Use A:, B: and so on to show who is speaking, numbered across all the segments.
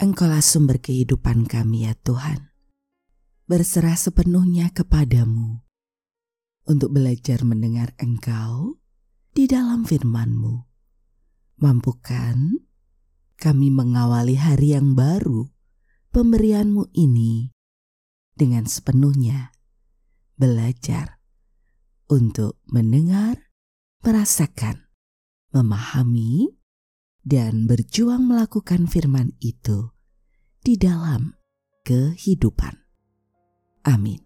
A: Engkaulah sumber kehidupan kami ya Tuhan. Berserah sepenuhnya kepadamu untuk belajar mendengar Engkau di dalam firman-Mu. Mampukan kami mengawali hari yang baru pemberian-Mu ini dengan sepenuhnya belajar untuk mendengar, merasakan, memahami, dan berjuang melakukan firman itu di dalam kehidupan. Amin.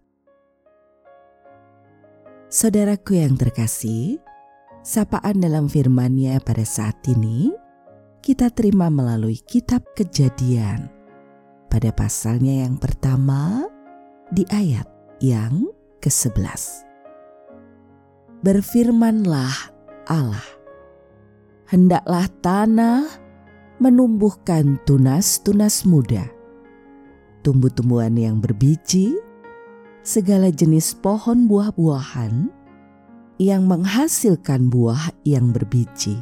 A: Saudaraku yang terkasih, sapaan dalam firman-Nya pada saat ini kita terima melalui kitab Kejadian pada pasalnya yang pertama di ayat yang ke-11. Berfirmanlah Allah, hendaklah tanah menumbuhkan tunas-tunas muda, tumbuh-tumbuhan yang berbiji, segala jenis pohon buah-buahan yang menghasilkan buah yang berbiji,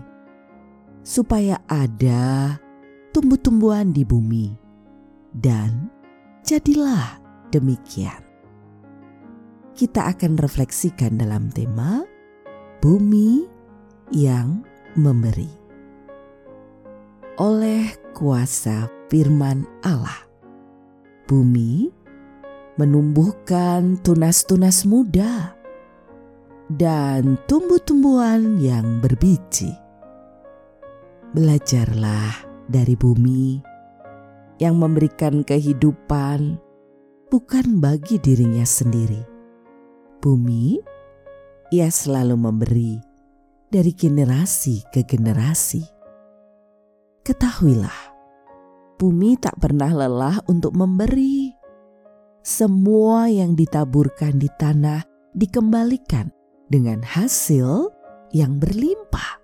A: supaya ada tumbuh-tumbuhan di bumi, dan jadilah demikian. Kita akan refleksikan dalam tema bumi yang memberi. Oleh kuasa firman Allah, bumi menumbuhkan tunas-tunas muda dan tumbuh-tumbuhan yang berbiji. Belajarlah dari bumi yang memberikan kehidupan bukan bagi dirinya sendiri. Bumi, ia selalu memberi dari generasi ke generasi. Ketahuilah, bumi tak pernah lelah untuk memberi. Semua yang ditaburkan di tanah dikembalikan dengan hasil yang berlimpah.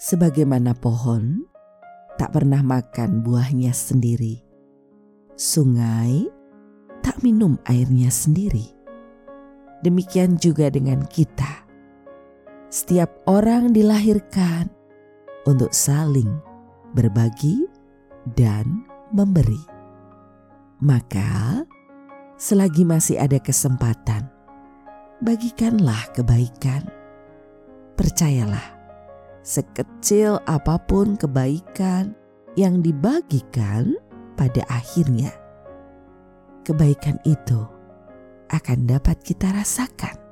A: Sebagaimana pohon tak pernah makan buahnya sendiri, sungai tak minum airnya sendiri. Demikian juga dengan kita setiap orang dilahirkan untuk saling berbagi dan memberi. Maka, selagi masih ada kesempatan, bagikanlah kebaikan. Percayalah, sekecil apa pun kebaikan yang dibagikan pada akhirnya, kebaikan itu akan dapat kita rasakan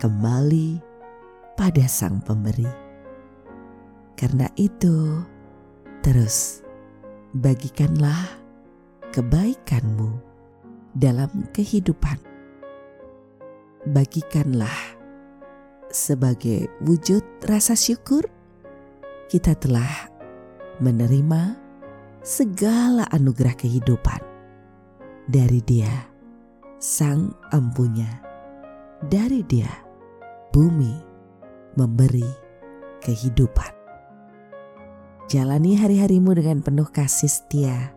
A: kembali pada Sang Pemberi. Karena itu, terus bagikanlah kebaikanmu dalam kehidupan. Bagikanlah sebagai wujud rasa syukur kita telah menerima segala anugerah kehidupan dari Dia, Sang Ampunya, dari Dia bumi memberi kehidupan. Jalani hari-harimu dengan penuh kasih setia.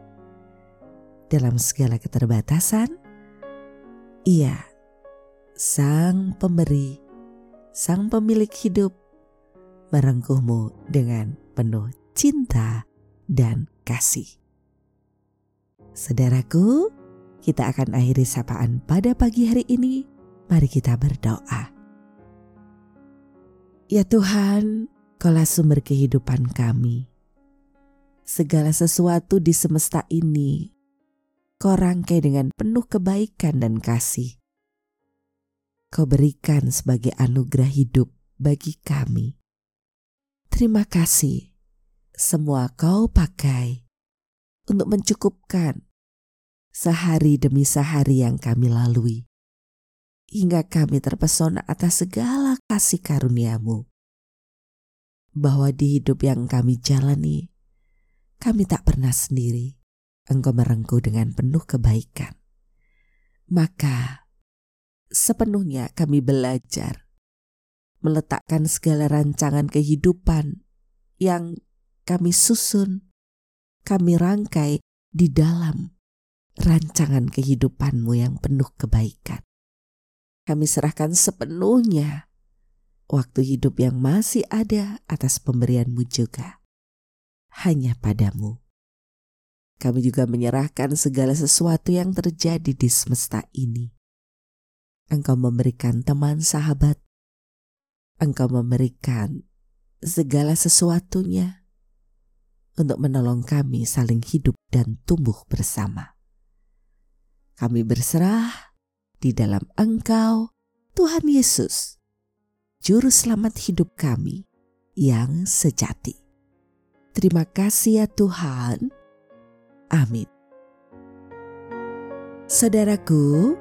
A: Dalam segala keterbatasan, Ia, Sang Pemberi, Sang Pemilik hidup, merengkuhmu dengan penuh cinta dan kasih. Saudaraku, kita akan akhiri sapaan pada pagi hari ini. Mari kita berdoa. Ya Tuhan, Kaulah sumber kehidupan kami. Segala sesuatu di semesta ini Kau rangkai dengan penuh kebaikan dan kasih. Kau berikan sebagai anugerah hidup bagi kami. Terima kasih, semua Kau pakai untuk mencukupkan sehari demi sehari yang kami lalui hingga kami terpesona atas segala kasih karuniamu. Bahwa di hidup yang kami jalani, kami tak pernah sendiri. Engkau merengkuh dengan penuh kebaikan. Maka sepenuhnya kami belajar meletakkan segala rancangan kehidupan yang kami susun, kami rangkai di dalam rancangan kehidupanmu yang penuh kebaikan. Kami serahkan sepenuhnya waktu hidup yang masih ada atas pemberianmu juga. Hanya padamu kami juga menyerahkan segala sesuatu yang terjadi di semesta ini. Engkau memberikan teman sahabat. Engkau memberikan segala sesuatunya untuk menolong kami saling hidup dan tumbuh bersama. Kami berserah di dalam Engkau, Tuhan Yesus, Juru Selamat hidup kami yang sejati. Terima kasih ya Tuhan Amin. Saudaraku,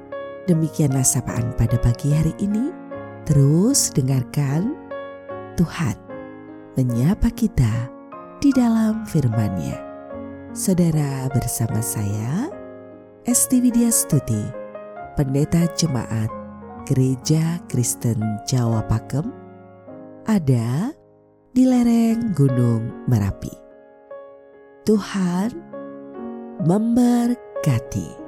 A: demikianlah sapaan pada pagi hari ini. Terus dengarkan Tuhan menyapa kita di dalam firman-Nya. Saudara bersama saya, Esti Widya Stuti, Pendeta Jemaat Gereja Kristen Jawa Pakem, ada di lereng Gunung Merapi. Tuhan memberkati.